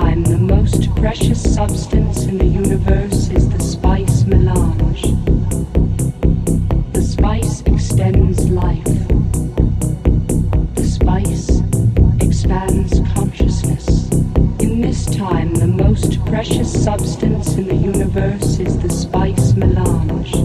time, the most precious substance in the universe is the spice melange. The spice extends life. The spice expands consciousness. In this time, the most precious substance in the universe is the spice melange.